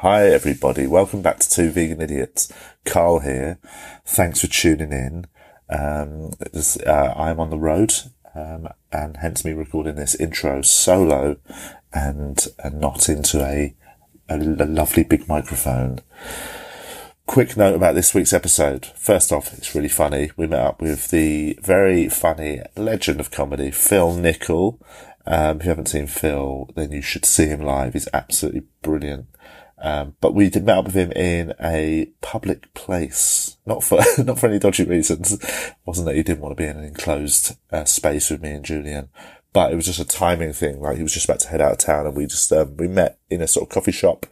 Hi, everybody. Welcome back to Two Vegan Idiots. Carl here. Thanks for tuning in. Um, this, uh, I'm on the road, um, and hence me recording this intro solo and, and not into a, a, a lovely big microphone. Quick note about this week's episode. First off, it's really funny. We met up with the very funny legend of comedy, Phil Nichol. Um, if you haven't seen Phil, then you should see him live. He's absolutely brilliant. Um, but we did meet up with him in a public place, not for not for any dodgy reasons. It wasn't that he didn't want to be in an enclosed uh, space with me and Julian, but it was just a timing thing. Like he was just about to head out of town, and we just um, we met in a sort of coffee shop.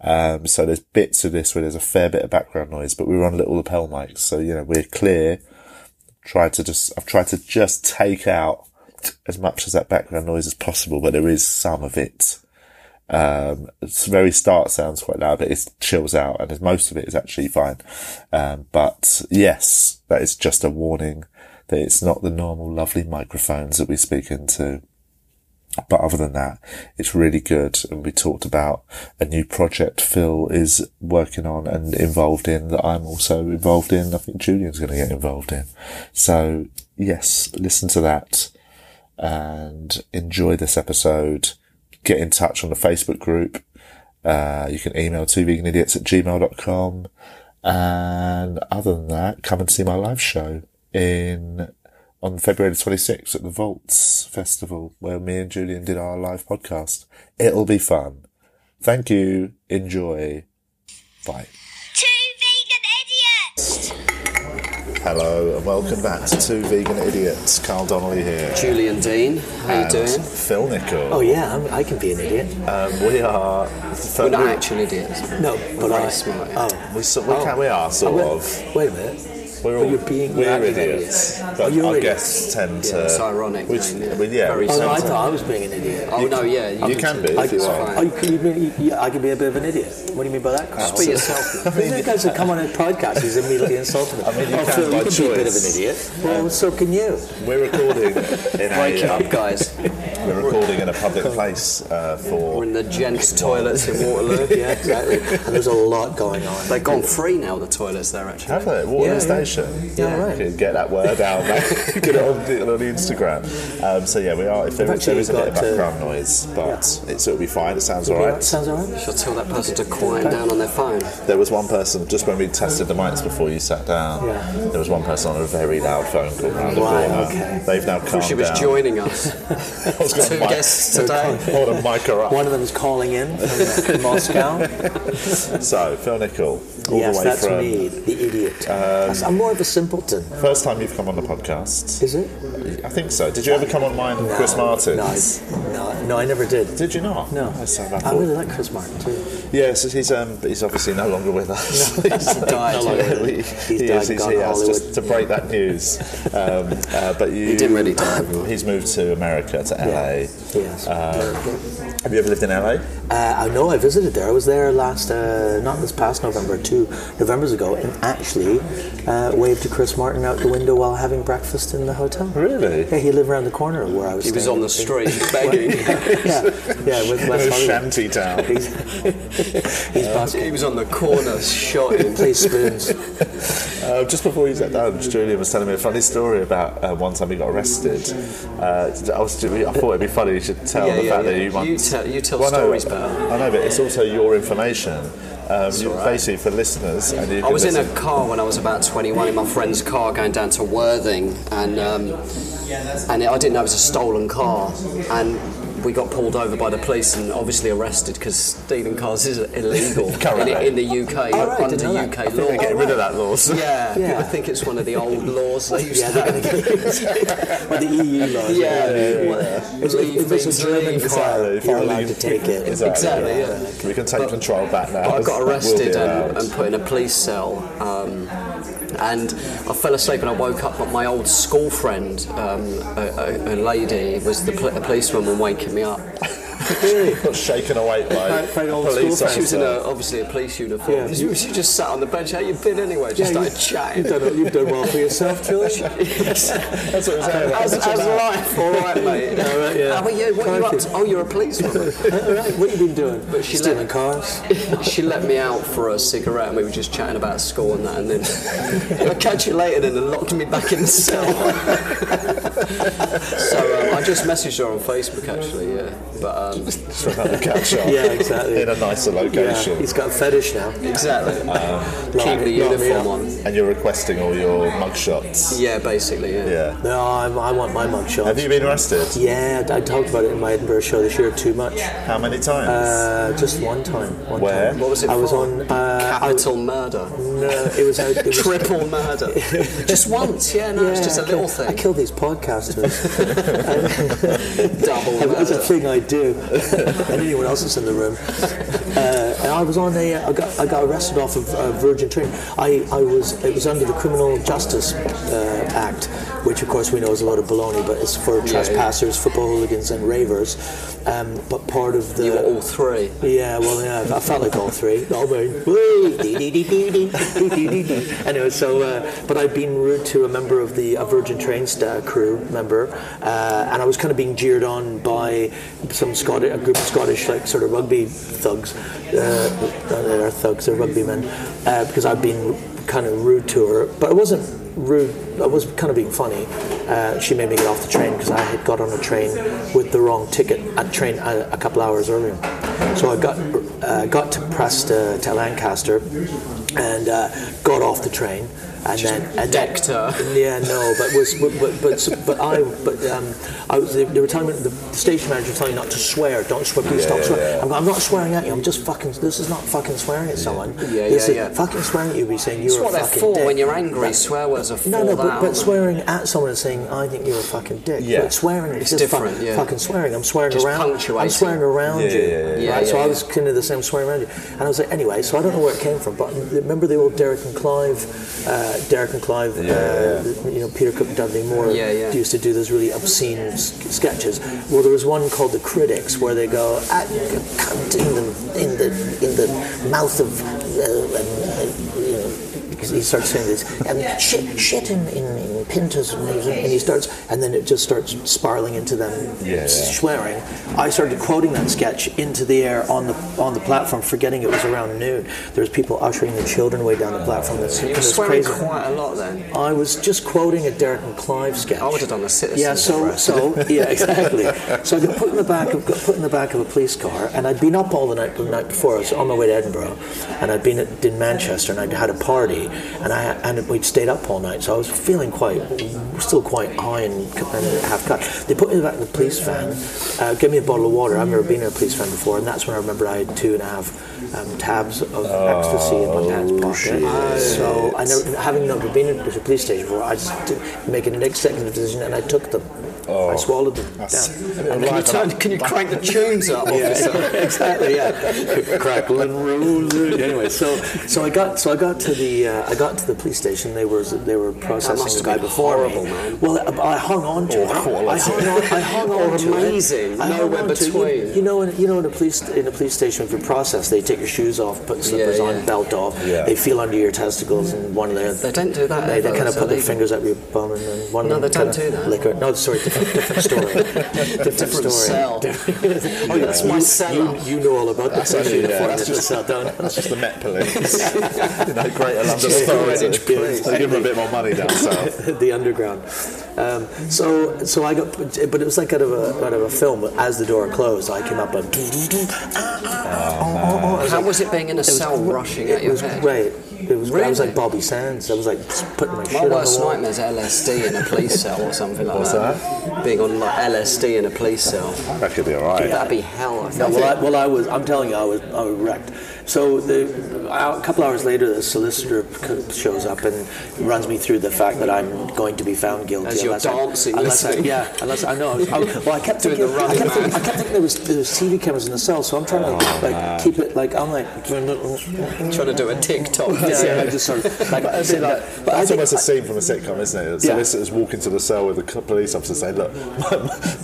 Um, so there's bits of this where there's a fair bit of background noise, but we were on little lapel mics, so you know we're clear. Tried to just I've tried to just take out as much of that background noise as possible, but there is some of it. Um, it's very start sounds quite loud, but it chills out and most of it is actually fine. Um, but yes, that is just a warning that it's not the normal lovely microphones that we speak into. But other than that, it's really good. And we talked about a new project Phil is working on and involved in that I'm also involved in. I think Julian's going to get involved in. So yes, listen to that and enjoy this episode. Get in touch on the Facebook group. Uh, you can email two vegan idiots at gmail.com. And other than that, come and see my live show in on February the 26th at the Vaults Festival where me and Julian did our live podcast. It'll be fun. Thank you. Enjoy. Bye. Two vegan idiots! Hello and welcome back to Two Vegan Idiots. Carl Donnelly here. Julian Dean, how are you doing? Phil Nichol. Oh yeah, I'm, I can be an idiot. Um, we are. We're not actual idiots. No, but very I. smart. Oh, We, so, we, can, we are sort wait, of. wait a minute. We're all you're being- we're you're idiots, idiots. but Oh, you're our idiots. guests tend to. it's ironic, Which, name, yeah. we- yeah, Very we Oh no, I thought I was being an idiot. Oh no, yeah, You can be I, if you oh, you, can you, be- yeah, I can be a bit of an idiot. What do you mean by that? Carl? Just be yourself. man. These guys that come on a podcast, he's immediately insulting me. I mean, you oh, can Phil, by you can be a bit of an idiot. Well, so can you. We're recording in Wake a. up, guys. We're recording in a public place uh, for. We're in the gents' toilets in Waterloo. Yeah, exactly. And there's a lot going on. They've gone free now. The toilets there actually. Have they? Waterloo Yeah, yeah. Station. Yeah, right. Okay, Get that word out, mate. Get it on on Instagram. Um, so yeah, we are. If there, I've is- there actually is a bit of got, background noise, but it's, it'll be fine. It sounds Yeah, alright. Sounds alright. Shall I tell that person to quiet down on their phone? There was one person just when we tested the mics before you sat down. Yeah. There was one person on a very loud phone call round the Right, corner. okay. They've now calmed She was down. joining us. Was Two mic- guests today. I want to mic her up. One of them is calling in from Moscow. So Phil Nichol, all yes, the way that's from me, the idiot. I'm more of a simpleton. first time you've come on the podcast. Is it? I think so. Did you ever come on mine, with Chris Martin? No, no, no, I never did. Did you not? No, so I I really like Chris Martin too. Yes, he's um, he's obviously no longer with us. he's died. no longer- he, He's he died is, and he's gone here. to just to break that news. Um, uh, but you, He didn't really die. He's moved to America, to LA. Yes. Have you ever lived in LA? Uh, I know I visited there. I was there last, uh, not this past November, two Novembers ago, and actually uh, waved to Chris Martin out the window while having breakfast in the hotel. Really? Yeah, he lived around the corner where I was. He was on the street begging. yeah, yeah, with In West a Hollywood. shanty town. He's, he's basking. He was on the corner shotting. Plays spoons. Uh, just before you sat down, Julian was telling me a funny story about uh, one time he got arrested. Uh, I, was, I thought it'd be funny you should tell Yeah, the yeah, fact yeah. that you once. You tell- you tell Well, no, stories better. I know, but it's also your information. Um, you, Basically, for listeners, I was in a car when I was about 21 in my friend's car going down to Worthing, and um, and I didn't know it was a stolen car, and we got pulled over by the police and obviously arrested because stealing cars is illegal in, in the UK Oh, right, under didn't that. UK law. They're getting rid of that law. Yeah, Yeah. I think it's one of the old laws they used Yeah, to they're have. going to or the EU laws. Yeah, If, Leave if it's things, a German car, Exactly, if they're you're allowed leaving- to take it. Exactly, yeah. We can take control back now. I got Will be arrested and, and put in a police cell. Um, and I fell asleep and I woke up, but my old school friend, um, a, a, a lady, was the a policewoman waking me up. Really? Got shaken awake by Like- like old police school She was in a, obviously a police uniform. Yeah. She, she just sat on the bench. How you been anyway? Just Yeah, started you- chatting. You've done, you've done well for yourself, George. Yes. That's what I'm saying. How's, That's how's about- life? All right, mate. All right, yeah. How are you? What are you up to? Oh, you're a policewoman. All right, what have you been doing? But she Stealing let- cars. she let me out for a cigarette and we were just chatting about school and that and then I'll catch you later then and locked me back in the cell. so um, I just messaged her on Facebook actually, yeah. But um, for another catch up. Yeah, exactly. In a nicer Yeah, location. he's got a fetish now. exactly. Keep the uniform on. and you're requesting all your mugshots. Yeah, basically, yeah. Yeah. No, I, I want my mugshots. Have you been arrested? Yeah, I talked about it in my Edinburgh show this year too much. How many times? Uh, just one time. One Where? Time. What was it I was for? on. Uh, Capital murder. No, it was out. It was, Triple murder. just once, yeah, no, it's just a I little kill- I thing. kill these podcasters. Double It was a thing I do, and anyone else that's in the room. Uh, and I was on a, I got, I got arrested off of uh, Virgin Train. I, I was, it was under the Criminal Justice uh, Act, which of course we know is a lot of baloney, but it's for yeah, trespassers, yeah. football hooligans, and ravers. Um, but part of the you all three. Yeah, well, yeah, I felt like all three. All anyway, so uh, but I'd been rude to a member of the Virgin Train uh, crew member, uh, and I was kind of being jeered on by some Scottish, a group of Scottish like sort of rugby thugs. Uh, they're thugs, they're rugby men, uh, because I'd been kind of rude to her, but it wasn't rude, I was kind of being funny. Uh, she made me get off the train because I had got on a train with the wrong ticket at train a, a couple hours earlier. So I got uh, got to Preston to Lancaster and uh, got off the train. And then, and her. then, yeah, no, but was, but, but, but, but I, but um, I was. They, they were telling me the, the station manager was telling me not to swear. Don't swear. Please stop swearing. I'm, I'm not swearing at you. I'm just fucking. This is not fucking swearing at someone. Yeah, this yeah, is yeah. fucking swearing at you. Be saying you're a what they're fucking for dick. when you're angry. Swear words are for no, no, but, but swearing at someone and saying, "I think you're a fucking dick." Yeah. But swearing It's is just different, yeah. fucking swearing. I'm swearing Just around. I'm swearing around Yeah, you. yeah, yeah, yeah. right? so Yeah, I was kind of the same swearing around you. And I was like, anyway, so I don't know where it came from, but remember the old Derek and Clive, uh, Derek and Clive, uh, you know, Peter Cook and Dudley Moore Yeah, yeah. used to do those really obscene s- sketches. Well, there was one called The Critics where they go, "Ah, cunt in the in the in the mouth of, uh, and, you know, he starts saying this, and shit, shit in, in, in Pinter's, and he starts, and then it just starts spiraling into them Yeah. swearing. I started quoting that sketch into the air on the on the platform, forgetting it was around noon. There's people ushering the children way down the oh, platform. That's You were that's swearing crazy. quite a lot then. I was just quoting a Derek and Clive sketch. I would have done the Citizen's Yeah, so arrest. so yeah, exactly. So I got put in the back of got put in the back of a police car, and I'd been up all the night the night before. I was on my way to Edinburgh, and I'd been at, in Manchester, and I'd had a party, and I and we'd stayed up all night, so I was feeling quite still quite high and, and half cut. They put me in the back of the police van, uh, gave me a bottle of water. I've never been in a police van before, and that's when I remember I had two and a half um, tabs of ecstasy in my pants pocket. So I never, having never been in a police station before, I just did make an executive decision, and I took them. I swallowed them. Down. Can you, turn, can you crank the tunes up. Yeah, exactly. Yeah, crackle and roll. Anyway, so so I got so I got to the uh, I got to the police station. They were they were processing the guy before horrible, me. man. Well, I, I hung on to it. I hung on. I hung on Or to it. amazing, I nowhere it. You- between. You, know, in, you know, in a police in a police station, if you're processed, they take your shoes off, put slippers Yeah, on, belt off. Yeah. They feel under your testicles, and one of their They don't do that They, they kind of put their fingers up your bum, and then one No, they don't do that. it. No, sorry, different, different story. different, Different story. cell. oh, yeah, That's my you, cellar. You, you know all about That's this. actually, actually. yeah, that's just, cell, that's just the Met Police. you know, Greater London just the Authority. Greenwich Police. They give them a bit more money down south. the underground. Um, so, so I got, but it was like out of a out of a film. As the door closed, I came up and. How was it being in a cell rushing at It your was head? great. It was. I was like Bobby Sands. I was like putting my shit on the worst nightmare is LSD in a police cell or something like What's that. Being on like LSD in a police cell. That could be alright. That'd be hell. I No, well, I, well, I was. I'm telling you, I was. I was wrecked. So the, a couple hours later, the solicitor shows up and runs me through the fact that I'm going to be found guilty. As you're unless I- dancing, unless I, yeah, unless I know. I was, I, well, I kept thinking. the I kept, thinking. I kept thinking there was there was TV cameras in the cell, so I'm trying to oh, like keep it like I'm like Trying to do a TikTok. yeah, I just sort of like, But, like, but that's almost a scene from a sitcom, isn't it? Yeah. Solicitors walk into the cell with a police officer saying, "Look, my,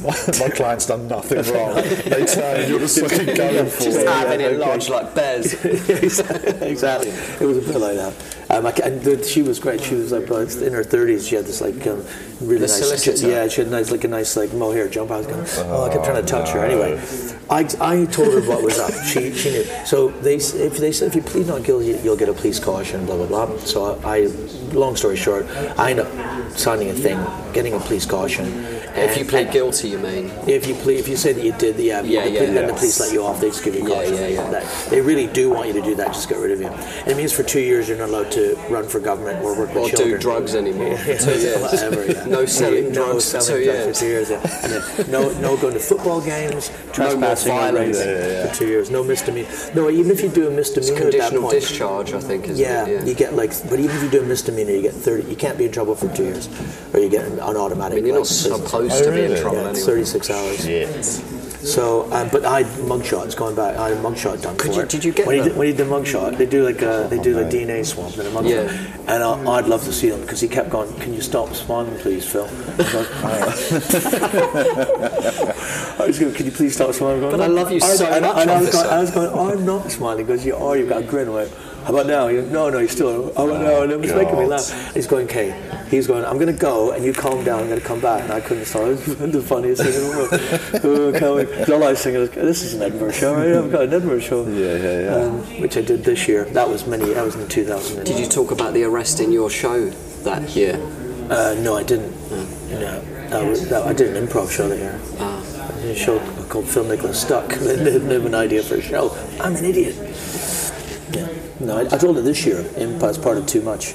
my, my client's done nothing wrong." They turn, you're just fucking going for Just it. having yeah, it okay. lodged like bears. exactly. It was a bit like that. Um, I, ca- and the, she was great. She was like in her thirties. She had this like um, really The nice. solicitor? Yeah, she had nice like a nice like mohair jump. I was going, oh, I kept trying to touch her. Anyway, I, I told her what was up. She she knew. So they if they said if you plead not guilty, you'll get a police caution. Blah blah blah. So I, long story short, I end up signing a thing, getting a police caution. If you plead guilty, you mean? if you plead, if you say that you did, yeah, Yeah, the, yeah, and the police let you off, they just give you a Yeah, yeah, yeah. That- they really do want you to do that, just get rid of you. And it means for two years you're not allowed to run for government or work with Or children. do drugs anymore for two years. Whatever, yeah. No selling no drugs for selling two drugs years. for two years. Yeah. And then no, no going to football games, trespassing, or violence. Yeah, yeah, yeah. for two years. No misdemeanor. No, even if you do a misdemeanor at that Conditional point, discharge, I think, is yeah, it? you get like, but even if you do a misdemeanor, you get thirty. You can't be in trouble for two years, or you get an automatic. I mean, you're not like, prison. supposed to be in really? trouble Yeah, anyway. 36 hours. Shit. So, um, but I had mugshots going back. I had a mugshot done Could for you- it. did you get when you them? did, when you did mugshot? They do like a, they do like DNA swabs and a mugshot. Yeah. And I, I'd love to see them because he kept going. Can you stop smiling, please, Phil? I was like, I was going. Can you please stop smiling? Going, But I love you so and, much, And I was, going, I was going. I'm not smiling because you are. You've got a grin. I'm like, how about now? He goes, no, no, you're still. Oh, about now? And it was making me God. laugh. He's going, okay. He's going, I'm going to go and you calm down. I'm going to come back. And I couldn't stop. It was the funniest thing in the world. oh, can't wait. All I was thinking is, this is an Edinburgh show, right? I've got an Edinburgh show. Yeah, yeah, yeah. Um, which I did this year. That was many. That was in 2000. Did you talk about the arrest in your show that year? Uh, no, I didn't. No, that was, that, I did an improv show that year. Ah. I did a show called Phil Nicholas Stuck. They didn't have an idea for a show. I'm an idiot. Yeah. No, I, I told it this year in, as part of Too Much.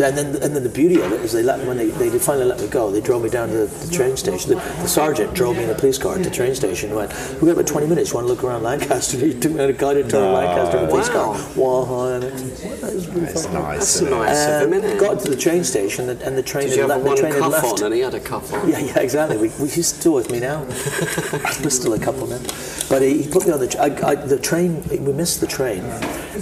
And then, and then the beauty of it is they let when they, they finally let me go. They drove me down to the, the train station. The, the sergeant drove me in a police car to the train station. and Went, we got about twenty minutes. You want to look around Lancaster? He took me on a guided tour of Lancaster in a police car. Wow, and it's, that was really It's fun. nice. That's isn't nice of him, Uh, got to the train station and, and the train Did you had, have le- one the train had cuff left. on and he had a cuff on? Yeah, yeah, exactly. We, we, he's still with me now. We're still a couple men. But he, he put me on the I, I, the train. We missed the train.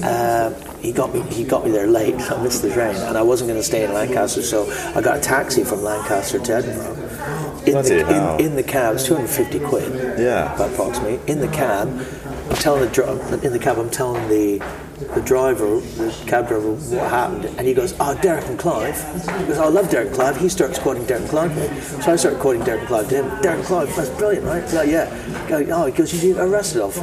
Uh, he got me. He got me there late. I missed the train, and I wasn't going to stay in Lancaster, so I got a taxi from Lancaster to Edinburgh. In Bloody the, in, in the cab, it's 250 quid. Yeah. approximately. In the cab, I'm telling the in the cab. I'm telling the the driver, the cab driver, what happened, and he goes, "Oh, Derek and Clive." He goes, "Oh, "I love Derek and Clive." He starts quoting Derek and Clive. So I start quoting Derek and Clive to him. Derek and Clive, that's brilliant, right? He's like, yeah. Go, oh, he goes, "You arrested off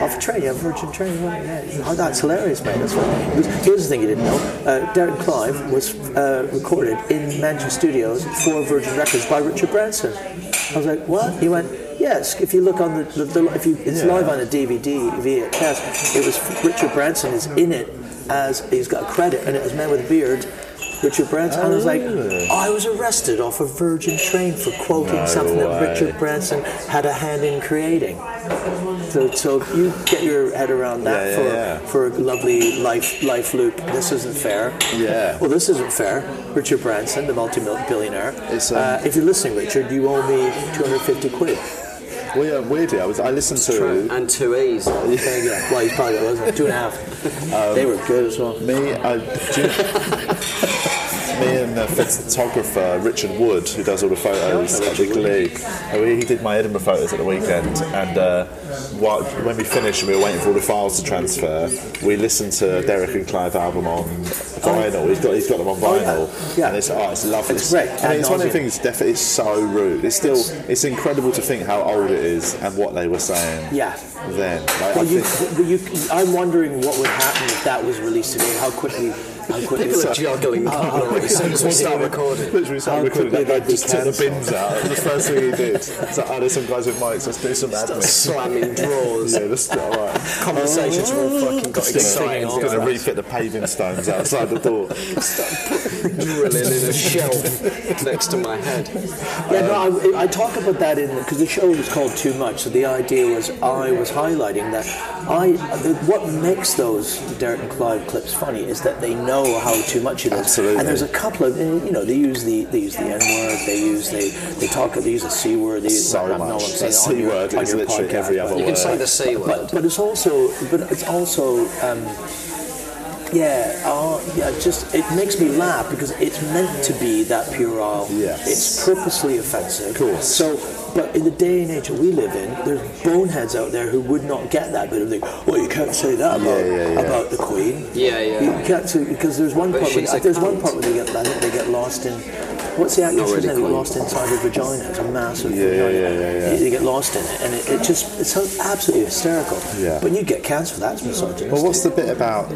off a train, yeah, Virgin train." Right? Yeah. Oh, that's hilarious, mate. That's right. He Here's the thing you didn't know: uh, Derek Clive was uh, recorded in Mansion Studios for Virgin Records by Richard Branson. I was like, "What?" He went. Yes, if you look on the, the, the if you, it's live on a DVD VHS. It was Richard Branson is in it as he's got a credit, and it was Man with a Beard. Richard Branson, and I was like, I was arrested off a Virgin train for quoting something that. Richard Branson had a hand in creating. So, so you get your head around that Yeah, for yeah, yeah. for a lovely life life loop. This isn't fair. Yeah. Well, this isn't fair. Richard Branson, the multi-billionaire. It's, um, uh, if you're listening, Richard, you owe me 250 quid. Well, yeah, weirdly, I was. I listened to And two E's. Okay, yeah. Well, he's probably wasn't it? two and a half. Um, they were good as well. me. I, me and the photographer Richard Wood, who does all the photos at the Glee. uh, He, did my Edinburgh photos at the weekend, and uh, while, when we finished and we were waiting for all the files to transfer, we listened to Derek and Clive album on vinyl. He's got he's got them on Oh, vinyl, Yeah. and it's oh, it's lovely. It's great. I mean, it's one of the things. Definitely, it's so rude. It's still it's incredible to think how old it is and what they were saying. Yeah. Then, like, I Well, you, you, I'm wondering what would happen if that was released today. How quickly, how quickly. People are juggling cutlery as soon as we start recording. Literally started How recording that guy they'd just took the bins out. The first thing he did. It's like, oh, there's some guys with mics, let's do some admin. Slamming drawers. Yeah, that's all right. Conversations have all oh. fucking got exciting. He's going to refit the paving stones outside the door. drilling in a shelf next to my head. Yeah, no, um, I, I talk about that in because the show was called Too Much. So the idea was I was highlighting that I what makes those Derek and Clive clips funny is that they know how too much it is. Absolutely. And there's a couple of you know they use the they use the N word, they use they they talk they use the C word. They use, So I don't much. what I'm saying The on C your- word on is your literally podcast, every but- other You can say the C word. but, but it's also but it's also um, yeah uh, yeah just it makes me laugh because it's meant to be that puerile Yes. it's purposely offensive Of course. so but in the day and age that we live in there's boneheads out there who would not get that bit of thing well you can't say that about, Yeah, yeah, yeah. about the queen Yeah, yeah. you can't say because there's one But part where, she's a there's one part where they get I think they get lost in what's the actress name get lost inside her vagina it's a massive Yeah, yeah, vagina yeah, yeah, yeah. They get lost in it and it, it just it's so absolutely hysterical Yeah. but you get cancelled that's misogynistic Well, what's the bit about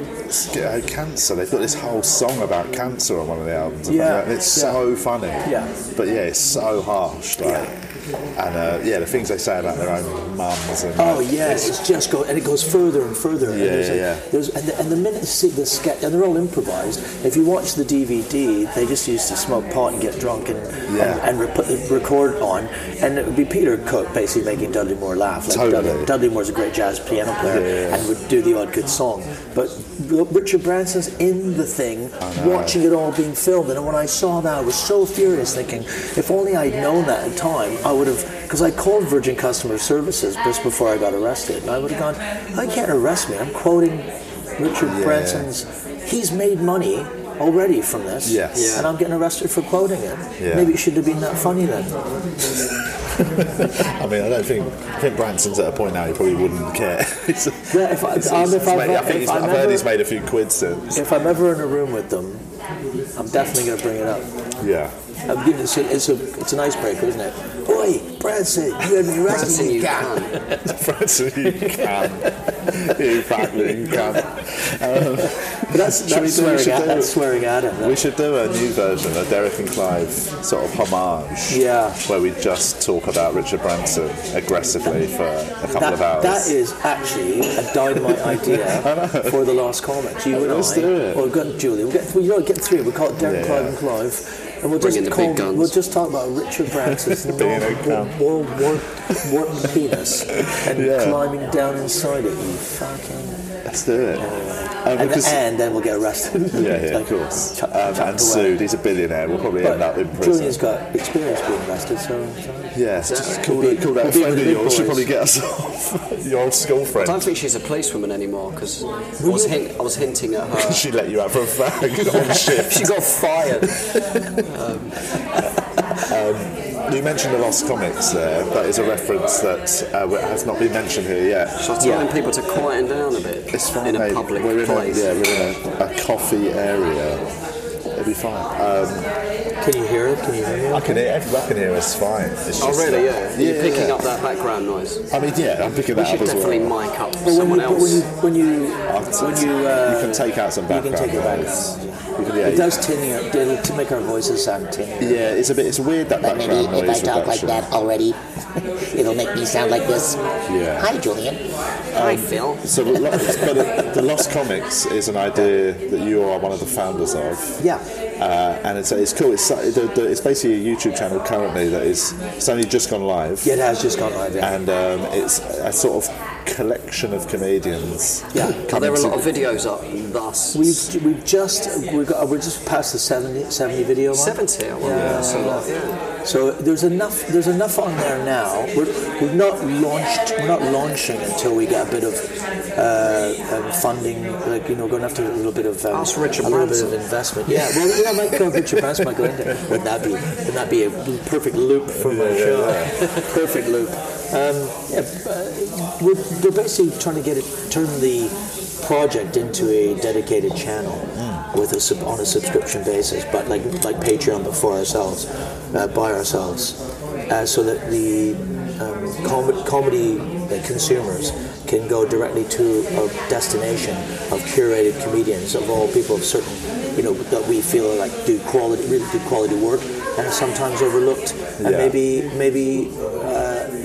cancer? They've got this whole song about cancer on one of the albums. Yeah, and it's yeah. so funny. Yeah. but yeah, it's so harsh. Like, and uh, yeah, the things they say about their own mums. And, Oh like, yes, it's just go and it goes further and further. and Yeah, there's yeah, a- yeah. And the, and the minute you see the sketch, and they're all improvised. If you watch the DVD, they just used to smoke pot and get drunk and Yeah. and, and re- put the record on, and it would be Peter Cook basically making Dudley Moore laugh. Like Totally. Dudley, Dudley Moore's a great jazz piano player Yeah, and would do the odd good song, but Richard Branson's in the thing, watching it all being filmed. And when I saw that, I was so furious, thinking, if only I'd known that at time, I would have. Because I called Virgin Customer Services just before I got arrested, and I would have gone, I can't arrest me. I'm quoting Richard Branson's. He's made money already from this, Yes. Yeah. and I'm getting arrested for quoting it. Yeah. Maybe it should have been that funny then. I mean, I don't think I think Branson's at a point now he probably wouldn't care. He's- Yeah, if I, he's, um, if I've, made- I think if I'm I've heard he's made a few quid since. If I'm ever in a room with them, I'm definitely going to bring it up. Yeah. I'm giving it's a, it's a it's an icebreaker, isn't it? Oi, Branson, you had me arrested. Branson, you can. can. Branson, you can. you fucking can. But that's, we that's do- we swearing should at do- that's swearing at him. We should do a new version, a Derek and Clive sort of homage. Yeah. Where we just talk about Richard Branson aggressively for a couple That, of hours. that is actually a dynamite idea for the Lost Comics. You and Let's I, do it. Well, we've got Julie. We'll get, we will get three. We call it Derek, Yeah, Clive, and Clive, and we'll just in the call. big guns. We'll just talk about Richard Branson's Being a war, cunt. war, war, warped penis and Yeah. climbing down inside it. You fucking. Let's do it. Um, And, and then we'll get arrested. yeah, yeah, of course. chuck- Um, and sued. He's a billionaire. We'll probably end up in But prison. Julian's got experience being arrested, so. so- Yeah, just call, We'll be- that- call that friend of yours. Boys. probably get us off. Your old school friend. I don't think she's a policewoman anymore because I I was hinting at her. she let you out for a fag on shift. she got fired. You mentioned the Lost Comics there. That is a reference that uh, has not been mentioned here yet. So I'm telling people to quieten down a bit It's fine, in a mate. public we're in place. A, yeah, we're in a, a coffee area. It'll be fine. Um, Can you hear it? Can you hear it? I can hear, I can hear us fine. It's Oh just, really? uh, Yeah. You're picking yeah. up that background noise. I mean, yeah, I'm picking We that up as well. We should definitely mic up But when someone you, when you, else. when you, I'll- when you, uh, you can take out some you can background take it back. noise. You yeah, It you- does tinny up, it'll to make our voices sound tinny. Yeah, it's a bit. It's weird that But maybe background if I noise talk like that already, it'll make me sound like this. Yeah. Hi, Julian. Hi Phil. So, the, but the Lost Comics is an idea that you are one of the founders of. Yeah. Uh, and it's, it's cool. It's, the, the, it's basically a YouTube channel currently that is it's only just gone live, Yeah, it has just gone live. Yeah. and um, it's a sort of collection of comedians. Yeah. There are there a lot of videos up thus? We've we've just we've got, we're just past the 70, 70 video mark. 70, well, Yeah. that's a lot, yeah. So there's enough there's enough on there now. We're, we've not launched we're not launching until we get a bit of uh, um, funding. Like you know, going after a little bit of um, Ask Richard a little bit of investment. Yeah, well, yeah, I might call Richard Branson might go into. Wouldn't that be wouldn't that be a perfect loop for my Yeah, show? yeah, perfect loop. Um, yeah, uh, we're, we're basically trying to get it turn the project into a dedicated channel with a sub, on a subscription basis, but like like Patreon, but for ourselves, uh, by ourselves, uh, so that the um, com- comedy uh, consumers can go directly to a destination of curated comedians of all people of certain, you know, that we feel like do quality, really good quality work, and are sometimes overlooked, and Yeah. maybe maybe.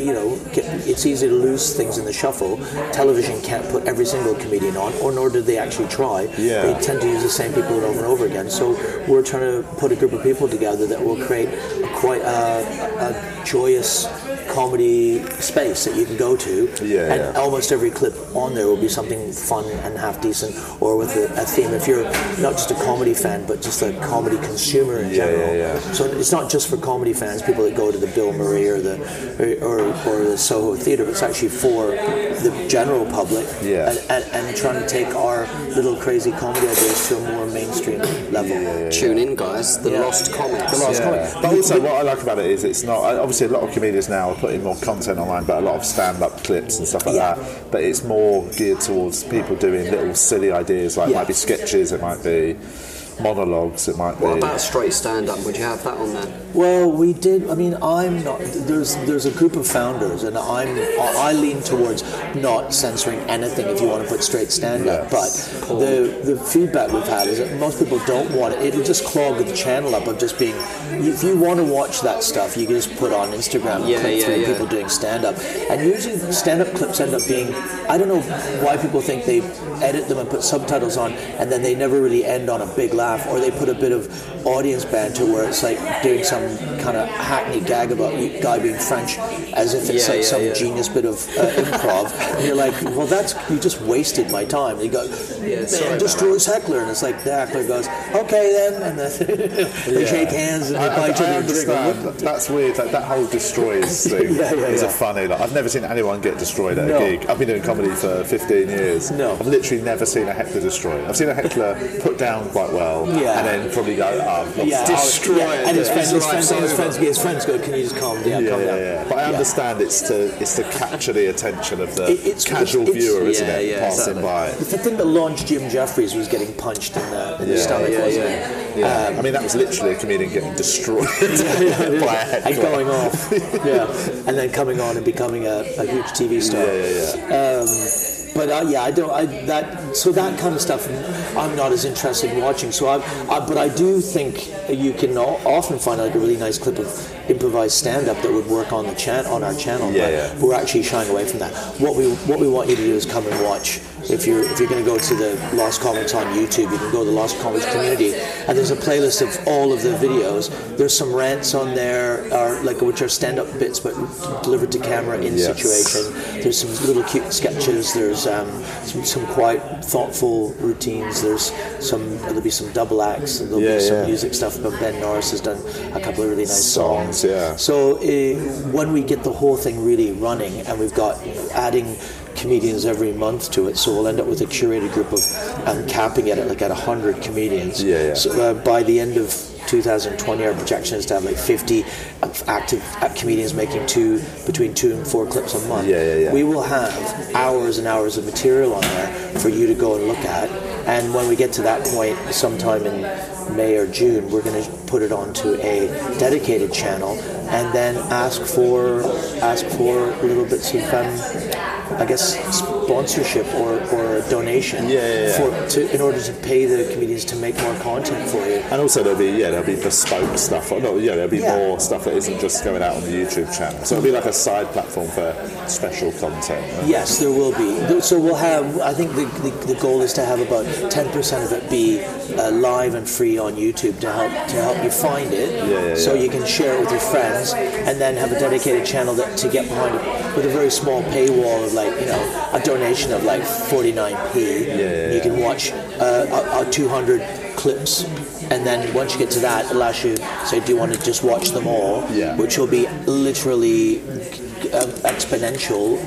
Uh, you know, it's easy to lose things in the shuffle. Television can't put every single comedian on, or nor do they actually try. Yeah. They tend to use the same people over and over again. So we're trying to put a group of people together that will create a, quite a, a joyous comedy space that you can go to, Yeah, and yeah. almost every clip on there will be something fun and half decent, or with a, a theme. If you're not just a comedy fan, but just a comedy consumer in Yeah, general, yeah, yeah. so it's not just for comedy fans, people that go to the Bill Murray or the or, or, or the Soho Theatre. It's actually for the general public, Yeah. and, and, and trying to take our little crazy comedy ideas to a more mainstream level. Tune in, guys. The Yeah. Lost Comics. The Lost Yeah. Comics. But also, what I like about it is it's not. Obviously, a lot of comedians now are putting more content online, but a lot of stand-up clips and stuff like Yeah. that. But it's more geared towards people doing little silly ideas, like it might be sketches, it might be monologues, it might What be. about straight stand-up? Would you have that on there? Well, we did. I mean, I'm not. There's there's a group of founders, and I'm I lean towards not censoring anything if you want to put straight stand up. Yes. But the the feedback we've had is that most people don't want it. It'll just clog the channel up of just being. If you want to watch that stuff, you can just put on Instagram and Yeah, click yeah, through yeah. people doing stand up. And usually stand up clips end up being. I don't know why people think they edit them and put subtitles on, and then they never really end on a big laugh, or they put a bit of audience banter where it's like doing some kind of hackney gag about a guy being French, as if it's Yeah, like yeah, some yeah. genius bit of uh, improv. and you're like, well, that's you just wasted my time. You go, sorry man, about destroys heckler, and it's like the heckler goes, okay then, and then they Yeah. shake hands and they I, buy I, each I other a drink. That's weird. Like that whole destroys thing Yeah, yeah, is yeah. a funny. Like I've never seen anyone get destroyed at No. a gig. I've been doing comedy for 15 years. No. I've literally never seen a heckler destroyed. I've seen a heckler put down quite well, Yeah. and then probably go, oh, I've Yeah, it." Destroy yeah. it. And his Yeah. friends, his His friends, his friends, his friends go, "Can you just calm down? Yeah, calm yeah, down." yeah. But I understand it's to it's to capture the attention of the It- it's- casual it's- viewer, isn't yeah, it? yeah, passing exactly. by. The thing that launched Jim Jefferies was getting punched in the, in the stomach, yeah, wasn't yeah. it? Yeah. I mean, that was literally a comedian getting destroyed by a heckler. and going off, yeah, and then coming on and becoming a, a huge TV star. Yeah, yeah, Um, but uh, yeah, I don't. I that so that kind of stuff. I'm not as interested in watching. So I, I but I do think you can o- often find like a really nice clip of improvised stand up that would work on the chan on our channel. Yeah, but yeah. We're actually shying away from that. What we what we want you to do is come and watch. If you're if you're going to go to the Lost Comics on YouTube, you can go to the Lost Comics community, and there's a playlist of all of the videos. There's some rants on there, are like which are stand-up bits, but delivered to camera in Yes. situation. There's some little cute sketches. There's um, some, some quite thoughtful routines. There's some there'll be some double acts. And there'll Yeah, be some yeah. music stuff. But Ben Norris has done a couple of really nice Songs, songs. yeah. So uh, when we get the whole thing really running, and we've got adding comedians every month to it, so we'll end up with a curated group of um, capping it at like at hundred comedians. Yeah, yeah. So uh, by the end of 2020, our projection is to have like 50 active uh, comedians making two between two and four clips a month. Yeah, yeah, yeah. We will have hours and hours of material on there for you to go and look at. And when we get to that point, sometime in May or June, we're going to put it onto a dedicated channel and then ask for ask for little bits of um, I guess sponsorship or, or a donation Yeah, yeah, yeah. for to in order to pay the comedians to make more content for you. And also there'll be yeah there'll be bespoke stuff. Or no, yeah there'll be Yeah. more stuff that isn't just going out on the YouTube channel. So it'll be like a side platform for special content. right? Yes, there will be. So we'll have. I think the, the, the goal is to have about ten percent of it be uh, live and free on YouTube to help to help you find it, Yeah, yeah, so you can share it with your friends, and then have a dedicated channel that to get behind it with a very small paywall of like you know a donation of like forty nine p. yeah, You can watch uh, a, a two hundred clips. And then once you get to that, it allows you say, do you want to just watch them all? Yeah. Which will be literally um, exponential.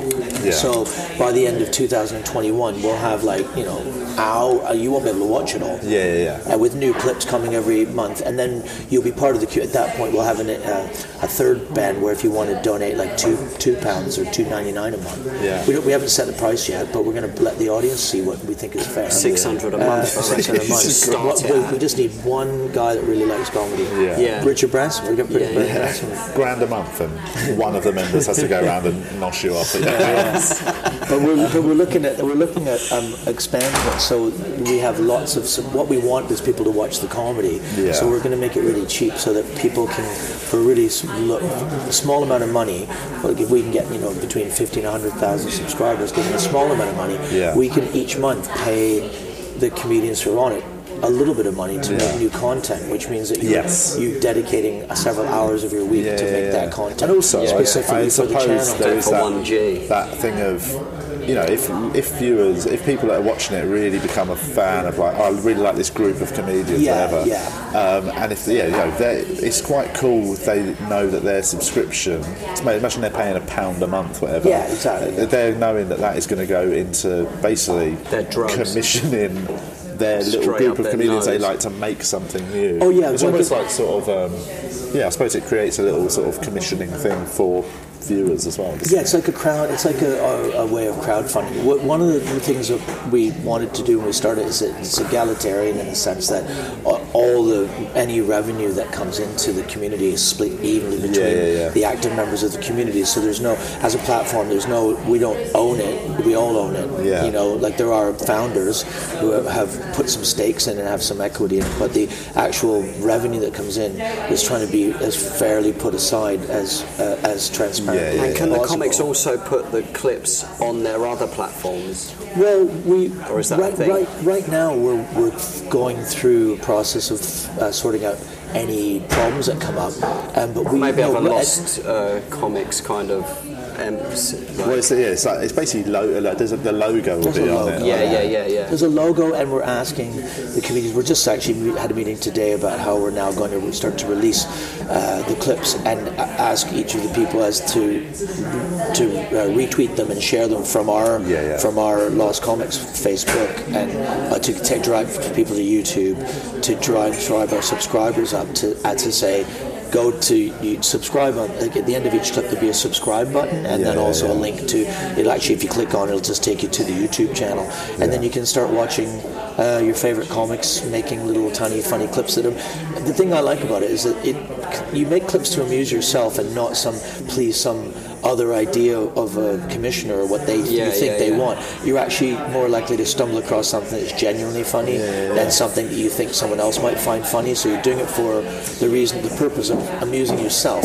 Yeah. So by the end of 2021, we'll have like you know, hour. You won't be able to watch it all. Yeah, yeah, yeah. Uh, with new clips coming every month, and then you'll be part of the queue. At that point, we'll have an, uh, a third band where if you want to donate like two two pounds or two ninety nine a month, Yeah. we, don't, we haven't set the price yet, but we're going to let the audience see what we think is fair. 600 a Uh, month. I six hundred a month. Start What- we, we just need one guy that really likes comedy. Yeah. Yeah. Richard Branson. We're going to Yeah, yeah. Branson. Grand a month, and one of the members has to go around and nosh you off. But we're, but we're looking at we're looking at um, expanding it. So we have lots of so what we want is people to watch the comedy. Yeah. So we're going to make it really cheap so that people can, for a really s- lo- small amount of money, like if we can get you know between fifty and hundred thousand subscribers, getting a small amount of money, Yeah. we can each month pay the comedians who are on it a little bit of money to make new content, which means that you're, Yes. you dedicating several hours of your week to make that content And also, I- specifically I, for the suppose channel. there is that, that thing of, you know, if if viewers, if people that are watching it really become a fan of like, oh, I really like this group of comedians, Yeah, whatever. yeah. Um, and if yeah, you know, it's quite cool if they know that their subscription. Imagine they're paying a pound a month, whatever. Yeah, exactly. They're knowing that that is going to go into basically Their commissioning. Their little group of their comedians they like to make something new. Oh, yeah, it's like almost like sort of um, yeah. I suppose it creates a little sort of commissioning thing for viewers as well. Yeah, it's like a crowd. It's like a, a, a way of crowdfunding. One of the things that we wanted to do when we started is that it's egalitarian in the sense that all the any revenue that comes into the community is split evenly between yeah, yeah. the active members of the community. So there's no, as a platform, there's no, we don't own it. We all own it. Yeah. You know, like there are founders who have put some stakes in and have some equity in but the actual revenue that comes in is trying to be as fairly put aside as uh, as transparent. Yeah, yeah, And can the possible. comics also put the clips on their other platforms? Well, we Or is that a right, thing? right right now we're, we're going through a process of uh, sorting out any problems that come up. Um, but we Maybe no, have a we're- lost uh, comics kind of. Um, s- like- Well, it's, yeah, it's, like, it's basically lo- like, there's a, the logo There's a logo. it. yeah, yeah, yeah, yeah. There's a logo, and we're asking the comedians. We're just actually had a meeting today about how we're now going to start to release uh, the clips and ask each of the people as to to uh, retweet them and share them from our Yeah, yeah. from our Lost Comics Facebook and uh, to take drive people to YouTube to drive drive our subscribers up to uh, to say. Go to you subscribe on like at the end of each clip there'll be a subscribe button and Yeah, then yeah, also a link to it'll actually if you click on it it'll just take you to the YouTube channel. And then you can start watching uh, your favorite comics making little tiny funny clips that are the thing I like about it is that it you make clips to amuse yourself and not some please some other idea of a commissioner or what they Yeah, you think yeah, they yeah. want you're actually more likely to stumble across something that's genuinely funny than something that you think someone else might find funny so you're doing it for the reason the purpose of amusing yourself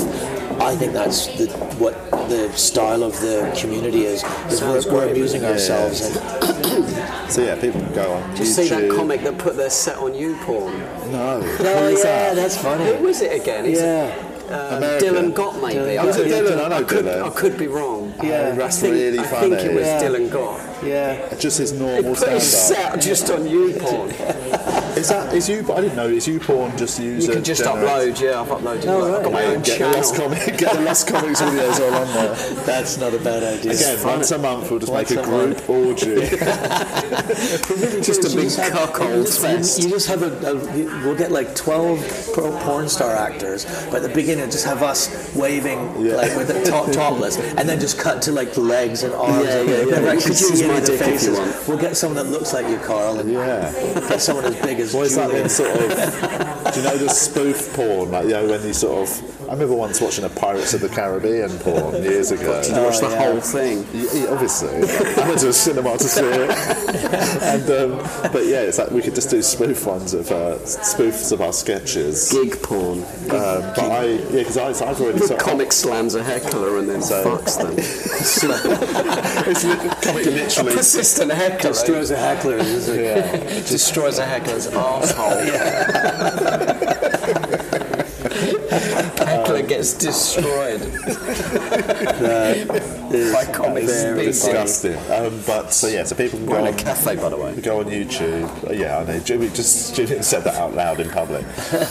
I think that's the, what the style of the community is. is we're, Sounds we're amusing Yeah, ourselves, and So yeah, people go on Did you see that comic that put their set on YouPorn? No. oh yeah, that? that's funny. Who was it again? Is Yeah, it, um, Dylan Gott, maybe. Dylan I could- Is it Dylan? I know I could, Dylan. I could be wrong. yeah, That's I think, really I think it was Yeah. Dylan Gott. yeah. Just his He normal put his stand-up. set just on YouPorn. Is that is you? I didn't know. Is YouPorn just use? You can just generic- upload. Yeah, I've uploaded. Like, right. I've got my own Get the Lost channel. comic, get the Lost Comics videos all on there. That's not a bad idea. Again, once a month we'll just Once make a group orgy. Just a big cuckold fest. You, just have a, a. We'll get like twelve pro porn star actors, but at the beginning just have us waving Yeah. like with the top topless, and then just cut to like legs and arms. Yeah, yeah, never yeah. You actually see any my of the dick if you faces. want. We'll get someone that looks like you, Carl, and yeah. get someone as big as Well, it's like Julian. sort of. Do you know the spoof porn? Like you know when you sort of. I remember once watching a Pirates of the Caribbean porn years ago. Did you watch the yeah. whole thing? Yeah, yeah, obviously. I went to a cinema to see it. and um, but yeah, it's like we could just do spoof ones of uh, spoofs of our sketches. Gig porn. Um, but I yeah, because I've already The sort of, comic slams a heckler and then So- fucks them. it's li- comic literally. Persistent heckler. Destroys a heckler. It's like- Yeah. destroys a heckler's asshole. Heckler gets destroyed by comic. Disgusting. Um, but so yeah, so people can We're go in on a cafe, by the way. go on YouTube. Uh, yeah, I know. Jimmy just Julian said that out loud in public.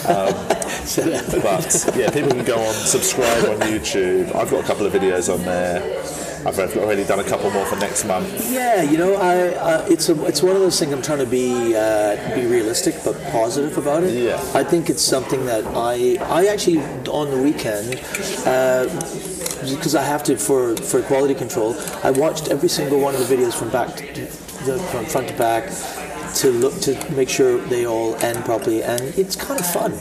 Um, but yeah, people can go on, subscribe on YouTube. I've got a couple of videos on there. I've already done a couple more for next month. Yeah, you know, I uh, it's a it's one of those things. I'm trying to be uh, be realistic but positive about it. Yeah. I think it's something that I I actually on the weekend. Uh, because I have to for, for quality control, I watched every single one of the videos from back to, the, from front to back to look to make sure they all end properly, and it's kind of fun.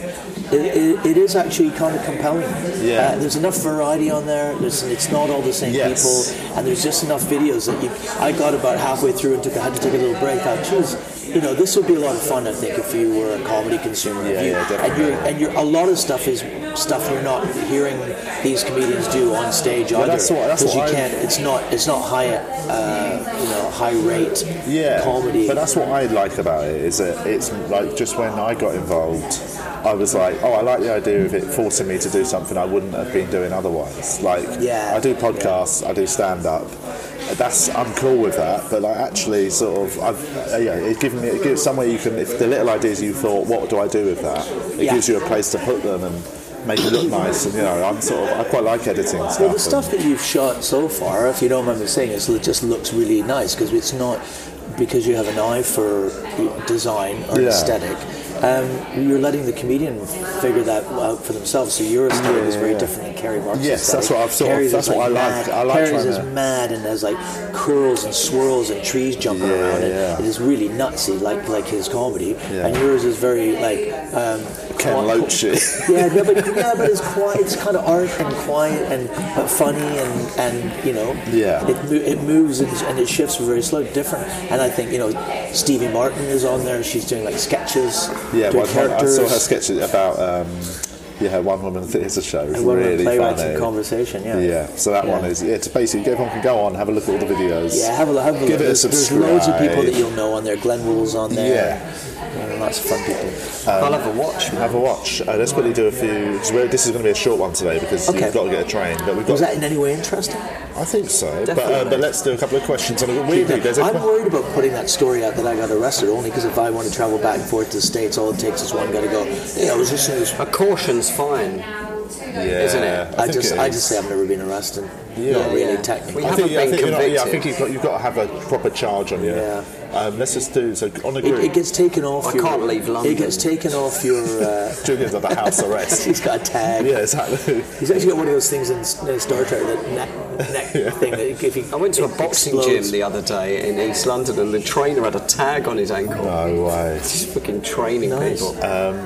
It, it, it is actually kind of compelling. Yeah. Uh, there's enough variety on there. There's, it's not all the same Yes. people and there's just enough videos that you. I got about halfway through and took I had to take a little break. I choose. You know, this would be a lot of fun. I think if you were a comedy consumer. Yeah, you- yeah, And definitely. you're and you're a lot of stuff is stuff you're not hearing these comedians do on stage either. that's Because you I- can't. It's not. It's not high. Uh, you know, high rate yeah, comedy. But that's what I like about it is that it's like just when I got involved, I was like, oh, I like the idea of it forcing me to do something I wouldn't have been doing otherwise. Like, Yeah. I do podcasts, I do stand up. That's I'm cool with that, but like actually, sort of, I've, uh, yeah, it given me it gives somewhere you can. If the little ideas you thought, what do I do with that? It Yeah. gives you a place to put them and make it look nice. And you know, I'm sort of, I quite like editing stuff. Well, the stuff that you've shot so far, if you don't mind me saying, is it just looks really nice because it's not because you have an eye for design or Yeah. aesthetic. Um, you're letting the comedian figure that out for themselves. So your aesthetic is very yeah. different than Kerry Mark's Yes, aesthetic. that's what I've sort of—that's what I like. mad. I like Kerry's is to- mad and has like curls and swirls and trees jumping Yeah, around. And yeah. It is really nutsy, like like his comedy. Yeah. And yours is very like um, Ken Loachy. yeah, yeah, but yeah, but it's quiet. It's kind of art and quiet and but funny and and you know, Yeah. it it moves and, and it shifts very slow, different. And I think you know, Stevie Martin is on there. She's doing like sketches, Yeah, one, I saw her sketches about um, yeah, one woman theatre show. and really playwrights funny. in conversation. Yeah, Yeah, so that one is. It's basically everyone can go on, have a look at all the videos. Yeah, have a look. Have a look. Give it a there's, there's loads of people that you'll know on there. Glenn Wool's on there. Yeah. And lots of fun people. I'll have a watch. Have a watch. Uh, let's quickly do a few. Because this is going to be a short one today because Okay. you've got to get a train. But we've got. Was that in any way interesting? I think so. But, uh, Definitely. but let's do a couple of questions on it. Weirdly, there's a I'm que- worried about putting that story out that I got arrested only because if I want to travel back and forth to the States, all it takes is one guy to go, hey, I was listening to this. A caution's fine. Yeah, isn't it? I, I, just, it I just say I've never been arrested. Yeah. Not really, Yeah. technically. We I haven't think, I think, you're not- yeah, I convicted. think you've got, you've got to have a proper charge on you. Yeah. Um, let's just do so on the It, group. it gets taken off. I your, can't leave London. It gets taken off your. Uh, Julian's at the house arrest. he's got a tag. yeah, exactly. He's actually got one of those things in S- in Star Trek, that neck, neck thing that if he. I went to a boxing explodes. gym the other day in East London, and the trainer had a tag on his ankle. No way. He's fucking training Nice. people.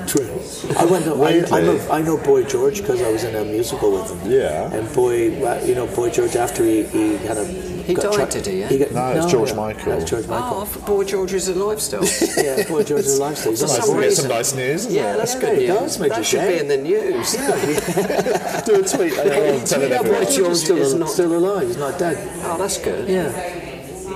True. I went. To, I, I, know, I know Boy George because I was in a musical with him. Yeah. And Boy, you know, Boy George after he, he kind of. He got died, did he, yeah? got, No, it's George Michael. That's George Michael. Oh, I Boy George was alive still. Yeah, Boy George is alive still. He's Nice, some we get some nice news. Isn't Yeah, it? that's Yeah, good it news. does make that you should be in the news. Yeah. Do a tweet later on telling Yeah, everyone. Boy George He's still, is not- still alive. He's not dead. Oh, that's good. Yeah.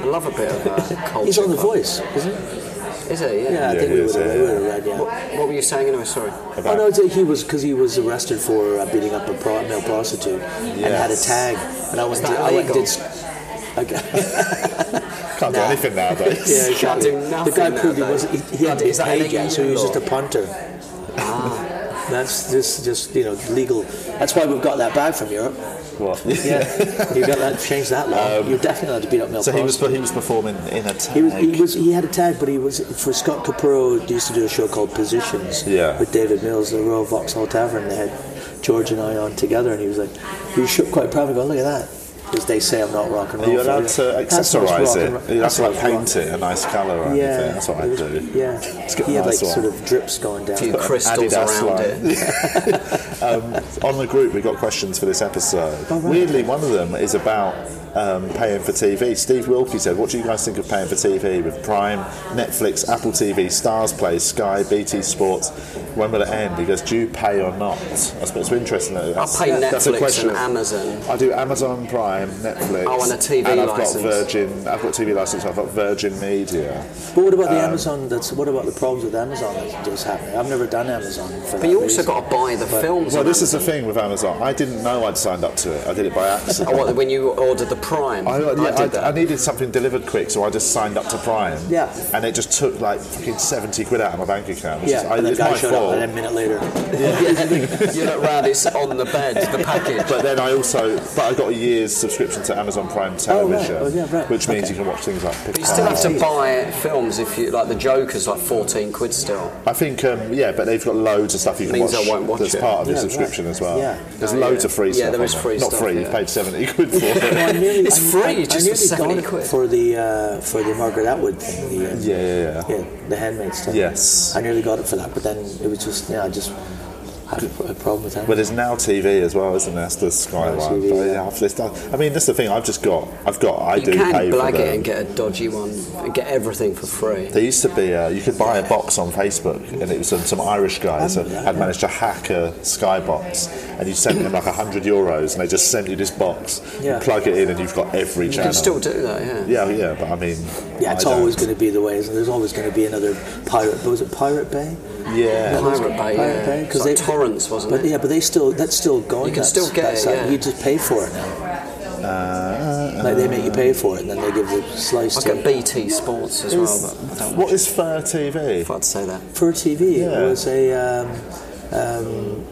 I love a bit of uh, culture. He's on The. Voice, isn't he? Is it? Yeah. Yeah, I think he we is, would have yeah, yeah. read, yeah. What were you saying anyway? Sorry. Oh no, it's- he was because he was arrested for uh, beating up a pro- male prostitute and had a tag. And I went, that to, I went and did. legal? Okay. Can't do Nah. anything nowadays. Yeah, you Can't exactly. do The guy proved he nowadays. was he, he hadn't been Is yet, so he was just a punter. Ah. That's just just you know legal. That's why we've got that bag from Europe. What? Yeah, you got that changed that um, law. You're definitely allowed to beat up male So he was he was performing in a tag. He was, he was he had a tag, but he was for Scott Capurro. Used to do a show called Positions Yeah. with David Mills, the Royal Vauxhall Tavern. They had George and I on together, and he was like, he was shook quite proud. Going, look at that, because they say I'm not rock and roll. You're allowed for to you. That's what's accessorise it? and roll- You have that's to like paint it a nice colour or Yeah, anything. That's what I do. Yeah, get he had a like nice sort of drips going down. few crystals Adidas around line. it. um, on the group, we got questions for this episode. Oh, right. Weirdly, one of them is about um, paying for TV. Steve Wilkie said, "What do you guys think of paying for TV with Prime, Netflix, Apple TV, StarzPlay, Sky, BT Sports? When will it end?" He goes, "Do you pay or not?" I suppose it's interesting. That I that's, pay that's a Netflix question. and Amazon. I do Amazon Prime, Netflix. Oh, and a TV and I've licence. got Virgin. I've got TV license. I've got Virgin Media. But what about the Um, Amazon? That's what about the problems with Amazon that does happen? I've never done Amazon for that. But you also reason. got to buy the films. Well, on this is the thing with Amazon. I didn't know I'd signed up to it. I did it by accident. Oh, what, when you ordered the Prime, I, yeah, I did that. I, needed something delivered quick, so I just signed up to Prime. Yeah. And it just took like fucking 70 quid out of my bank account. Which Yeah, is, I, and the it's guy my showed fault. up, and then a minute later, you look round, it's on the bed, the package. But then I also, but I got a year's subscription to Amazon Prime Television, Oh, yeah, right. which means Okay. you can watch things like. But you still have to buy films if you like the Joker's like 14 quid still. I think, um, yeah, but they've got loads of stuff you can Means watch, I won't watch that's it. part of your Yeah, subscription right. as well. Yeah. There's Oh, loads yeah. of free Yeah, stuff. there on is free Not stuff, free, yeah. you've paid 70 quid for it. I nearly, It's I- free, I, just I for 70 nearly got quid. it for the uh, for the Margaret Atwood thing. The, uh, yeah, yeah, yeah. yeah, the handmaid stuff. Yes. I nearly got it for that, but then it was just yeah, I just have a, a problem with that. Well, there's now TV as well, isn't there? That's the Sky Now one. TV, But, yeah. yeah, I've just done- I mean, that's the thing. I've just got. I've got. I You do can pay for blag it and get a dodgy one, and get everything for free. There used to be, uh, you could buy a box on Facebook, and it was some, some Irish guys that had managed to hack a Sky box, and you sent them like 100 euros, and they just sent you this box. Yeah. You plug it in, and you've got every You channel. can still do that, yeah. Yeah, yeah, but I mean. yeah, it's I always going to be the way. Isn't it? There's always going to be another pirate. Was it Pirate Bay? Yeah. Pirate Bay, Pirate yeah. Bay, It's 'cause like they- torrents, wasn't But it? yeah, but they still that's still going. You can that- still get that it, yeah. You just pay for it now. like they make you pay for it, and then they give the slice I to get BT Sports as well, but What is Fur TV? if I'd say that. Fur TV, Yeah. it was a, um, um,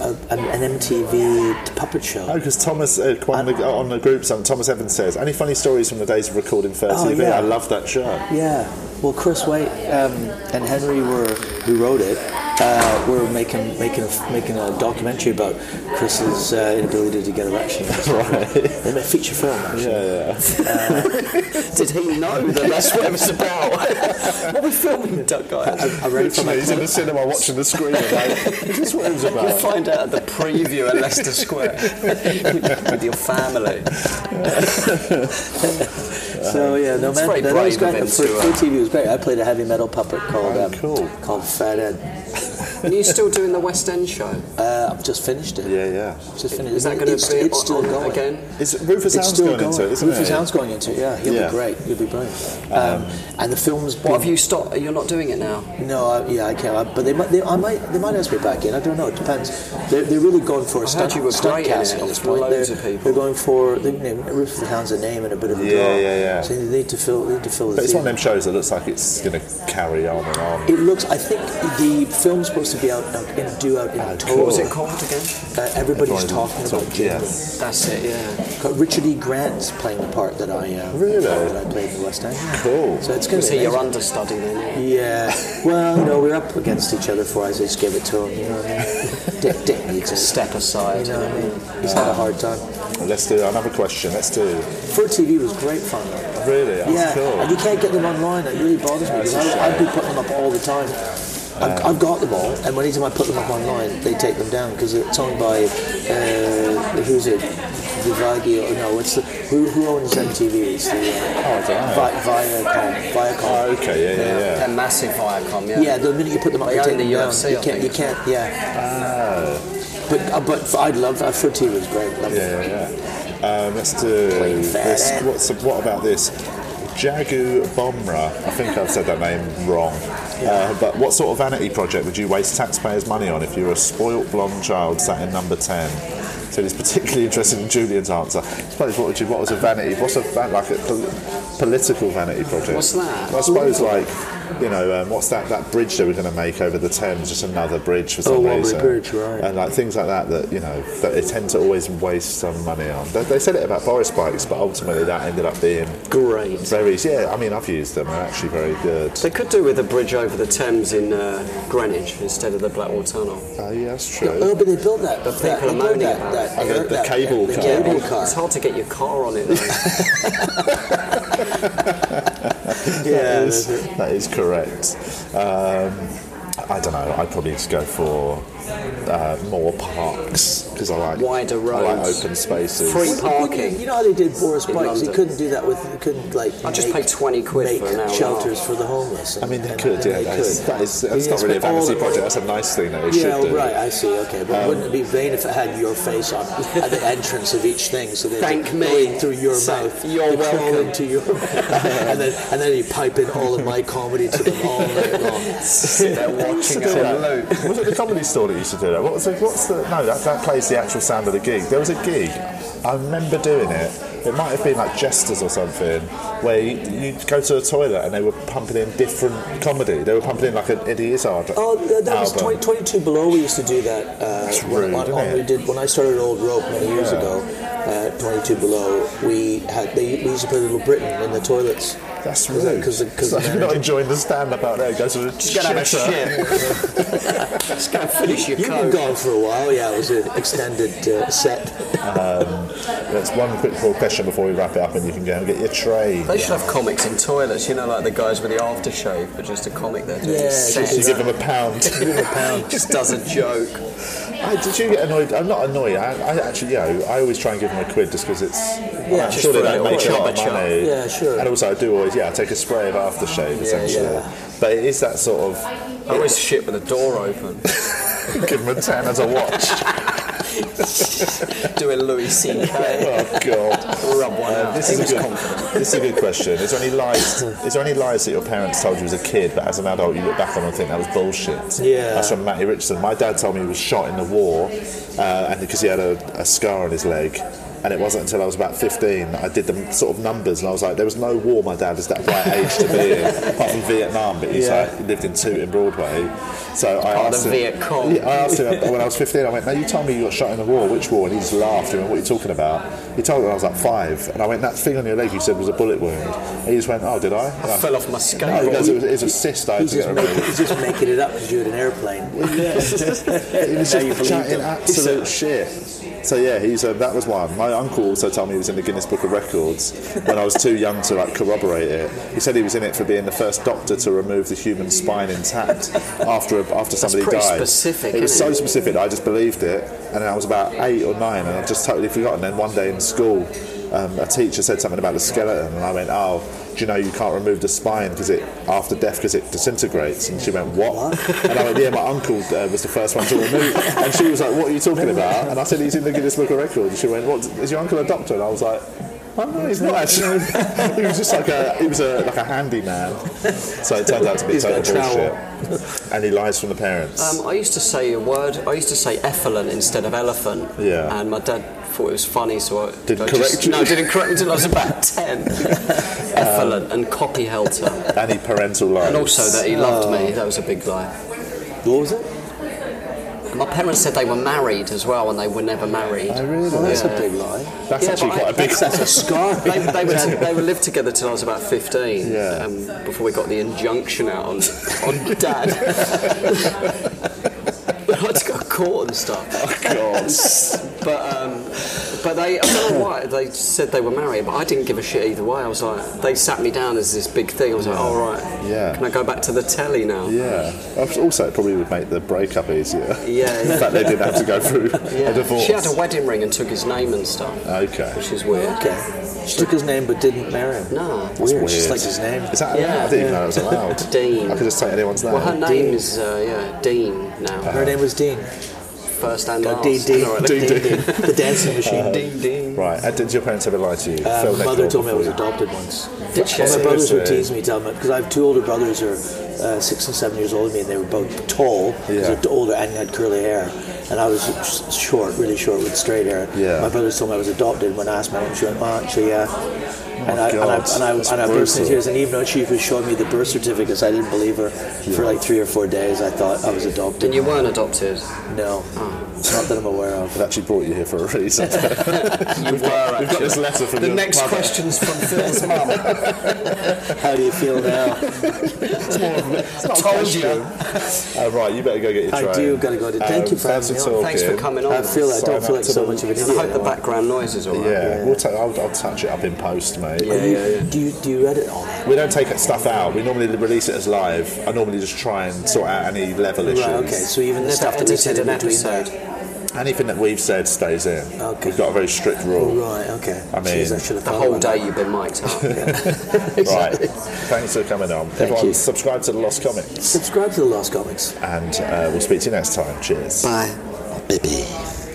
a an, an MTV puppet show. Oh, because Thomas, uh, on, the, on the group, song, Thomas Evans says, any funny stories from the days of recording Fur Oh, TV? yeah. I love that show. Yeah. Well, Chris Waitt um, and Henry were who wrote it. Uh, were making making a, making a documentary about Chris's uh, inability to get erections. Right. In a feature film. Actually. Yeah, yeah. Did he know that that's what it was about? what are we filming, the Duck guys? I'm ready for my He's in the cinema watching the screen. Like, is this what it was about? You'll find out at the preview at Leicester Square with your family. So yeah, no matter. that was brave great. him For, to, Fur TV was great. I played a heavy metal puppet called um, cool. called Fat Ed. And you're still doing the West End show? Uh, I've just finished it. Yeah, yeah. Just finished. Is that going to it's, be it's on- still going again? Is Rufus It's Hound's still going, going. into it, isn't Rufus it? Hound's going into it. Yeah, he'll Yeah. be great. He'll be brilliant. Um, and the film's. What have you stopped? You're not doing it now. No, I, yeah, I can't. I, but they might, they, I might, they might ask me back in. I don't know. It depends. They're, they're really going for a stunt, you were stunt great in it. casting at this There's point. loads They're, of people. they're going for the name. Rufus the Hound's a name and a bit of a Yeah, draw. yeah, yeah. So they need to fill, they need to fill the. But it's one of them shows that looks like it's going to carry on and on. It looks. I think the film's supposed to be out in, due out in October. What was it called again? Uh, everybody's Everybody talking talk- about Jim. yes. That's it, yeah. Richard E. Grant's playing the part that I uh, Really? that I played in the West End. Cool. So it's going Was to be you're amazing. understudy then? Yeah. Yeah. Well, you know, we're up against each other for I just gave it to him. You know what I mean? Dick, Dick needs a Step aside. You know what I mean? He's had a hard time. Let's do another question. Let's do. Fur TV was great fun. Really? That's yeah, cool. and you can't get them online. It really bothers me That's because a I, I'd be putting them up all the time. I've, I've got them all, and anytime I put them up online, they take them down because it's owned by uh, who's it? Vivagi or no? What's the who, who owns MTV? It's the uh, Oh, I don't. Vi- Viacom. Viacom. Oh, okay, yeah, yeah, yeah. They're massive Viacom, yeah. Yeah, the minute you put them up, They they, take the them down. You I can't. You can't. Yeah. Oh, But uh, but I'd love that. Fur TV was great. Loved yeah, yeah, yeah. Um, let's do this. What's, what about this? Jagu Bomra. I think I've said that name wrong. Uh, but what sort of vanity project would you waste taxpayers' money on if you were a spoilt blonde child sat in number 10? So he's particularly interested in Julian's answer. I suppose what would you, what was a vanity? What's a like a pol- political vanity project? What's that? I suppose like you know um, what's that that bridge they were going to make over the Thames? Just another bridge for some Oh, reason. Bridge, right. And like things like that that you know that they tend to always waste some money on. They, they said it about Boris bikes, but ultimately that ended up being Great. very yeah. I mean I've used them; they're actually very good. They could do with a bridge over the Thames in uh, Greenwich instead of the Blackwall Tunnel. Oh yeah, that's true. Oh, but they built that. But people they are moaning that, about that, it. Oh, the- air- the that- cable the car. cable car. It's hard to get your car on it. Though. Yeah, that is, that is correct. Um, I don't know. I'd probably just go for uh, more parks because I like Wider I like roads. open spaces. Free You- parking. You know how they did Boris Bikes? You couldn't do that with. You couldn't like. I just make- paid 20 quid make for an hour shelters half. for the homeless. I mean, they and- could, and yeah. they That is, could. that is, that's Yeah, not really a spend all vanity project. That's a nice thing that they Yeah, should do. right. I see. Okay, but wouldn't it be vain if it had your face on at the entrance of each thing, so they Thank me. going through your Say, mouth, "You're they crawl welcome." into your, and then and then you pipe in all of my comedy to them all night long. They're watching do us that. on loop. Was it the comedy store that used to do that? What was the, what's the no? That, that plays the actual sound of the gig. There was a gig. I remember doing it. It might have been like Jesters or something, where you, you'd go to a toilet and they were pumping in different comedy. They were pumping in like an Eddie Izzard Oh, that, that was 20, 22 below. We used to do that. Uh, That's when, on- it? we did when I started Old Rope many years Yeah. ago. Uh, 22 below, we had they we used to play Little Britain in the toilets. That's Was that rude. 'cause the- 'cause So the if you're not enjoying the stand-up out there, go to the Just gonna have a shit. Just go and finish your You've been gone for a while. Yeah, it was an extended uh, set. Um, that's one quick more question before we wrap it up, and you can go and get your tray. They should have comics in toilets, you know, like the guys with the aftershave, but just a comic there doing Yeah, set. You give them a pound. just does a joke. I, did you get annoyed? I'm not annoyed. I, I actually, you know, I always try and give them a quid just because it's. Yeah, I'm sure they don't make a lot of money. Yeah, sure. And also, I do always, yeah, I take a spray of aftershave essentially. yeah. But it is that sort of I always shit with the door open, give them a ten as a watch. doing Louis C.K. oh god. Rub one out. This is, a good, confident. this is a good question. Is there any lies? Is there any lies that your parents told you as a kid, but as an adult you look back on and think that was bullshit? Yeah. That's from Matty Richardson. My dad told me he was shot in the war, uh, and because he had a, a scar on his leg. And it wasn't until I was about 15 that I did the sort of numbers, and I was like, there was no war my dad is that right age to be in, apart from Vietnam, but he's Yeah. like, he lived in Tooting Broadway. So I asked him, Viet Yeah, I asked him uh, when I was 15, I went, now you told me you got shot in the war. Which war? And he just laughed. He went, what are you talking about? He told me when I was like five. And I went, that thing on your leg you said was a bullet wound. And he just went, oh, did I? And I Fell off my No, he goes, it was, it was a cyst I had He's to just, get make, he's just making it up because you had an airplane. He was Now you just chatting absolute shit. So yeah, he's that was one. My uncle also told me he was in the Guinness Book of Records when I was too young to like corroborate it. He said he was in it for being the first doctor to remove the human spine intact after a, after somebody pretty died. specific, It was so specific. I just believed it, and then I was about eight or nine, and I just totally forgot. And then one day in school, um, a teacher said something about the skeleton, and I went, "Oh, do you know you can't remove the spine because it after death because it disintegrates?" And she went, "What?" And I went, "Yeah, my uncle uh, was the first one to remove." And she was like, "What are you talking about?" And I said, "He's in the Guinness Book of Records." And she went, "What? Is your uncle a doctor?" And I was like. Oh, no, he's not actually. he was just like a he was a like a handyman. So it turned out to be He's total bullshit. And he lies from the parents. Um, I used to say a word. I used to say effluent instead of elephant. Yeah. And my dad thought it was funny, so I Didn't I correct just, you? No, didn't correct me until I was about ten. effluent and copy helter, Any parental lies. and also that he loved me. That was a big lie. What was it? My parents said they were married as well, and they were never married. Oh, really? Well, that's Yeah. a big lie. That's Yeah, actually quite I- a big. That's a scar. They, they, were t- they were lived together till I was about 15 Yeah. um, before we got the injunction out on, on dad. I had to go to and stuff. Oh God. But um, but they, I don't know why, they said they were married, but I didn't give a shit either way. I was like, they sat me down as this big thing. I was like, all right, Yeah. can I go back to the telly now? Yeah. Also, it probably would make the breakup easier. Yeah, The yeah. fact they didn't have to go through Yeah. a divorce. She had a wedding ring and took his name and stuff, Okay. which is weird. Okay. She took his name but didn't marry him. No. Weird. She Weird. just liked his name. Is that Yeah. I didn't even know that was allowed. Dean. I could just take anyone's name. Well, her name Dean. is uh, yeah Dean now, Her name was Dean. First and Uh, last. Dean, Dean, No, Dean, Dean, Dean, The dancing machine. Dean, Dean. Right. And did your parents ever lie to you? Uh, my mother told me I was adopted once. Did she? My brothers would Seriously? tease me, tell me, because I have two older brothers who are uh, six and seven years older than me, and they were both tall, Yeah. older and had curly hair. And I was short, really short with straight hair. Yeah. My brothers told me I was adopted. When I asked my mom, she went, "Oh, actually, yeah." and, I, and, I, God, and, I, that's and I burst into tears. And even though she was showing me the birth certificates, I didn't believe her. For like three or four days, I thought I was adopted. And you weren't adopted. No, not that I'm aware of. It actually brought you here for a reason. You were. We've got this letter from The your next mother. question's from Phil's mum. How do you feel now? I told you. Uh, right, you better go get your I train. do gotta go to- thank you for having me on. Thanks for coming on. I feel I Sign don't feel like so much of an I hope the background noise is alright. Yeah, We'll ta- I'll, I'll touch it up in post, mate. Yeah, yeah, yeah. Do you do you edit all that? We don't take stuff out. We normally release it as live. I normally just try and sort out any level issues. Right, okay. So even the stuff that we said edited in episode. There. Anything that we've said stays in. Okay. We've got a very strict rule. Right, okay. I mean, Jeez, I should have The whole day you've been mic'd up. Right. Thanks for coming on. Everyone, you. subscribe to the Lost Comics, Subscribe to the Lost Comics. and uh, we'll speak to you next time. Cheers. Bye, baby.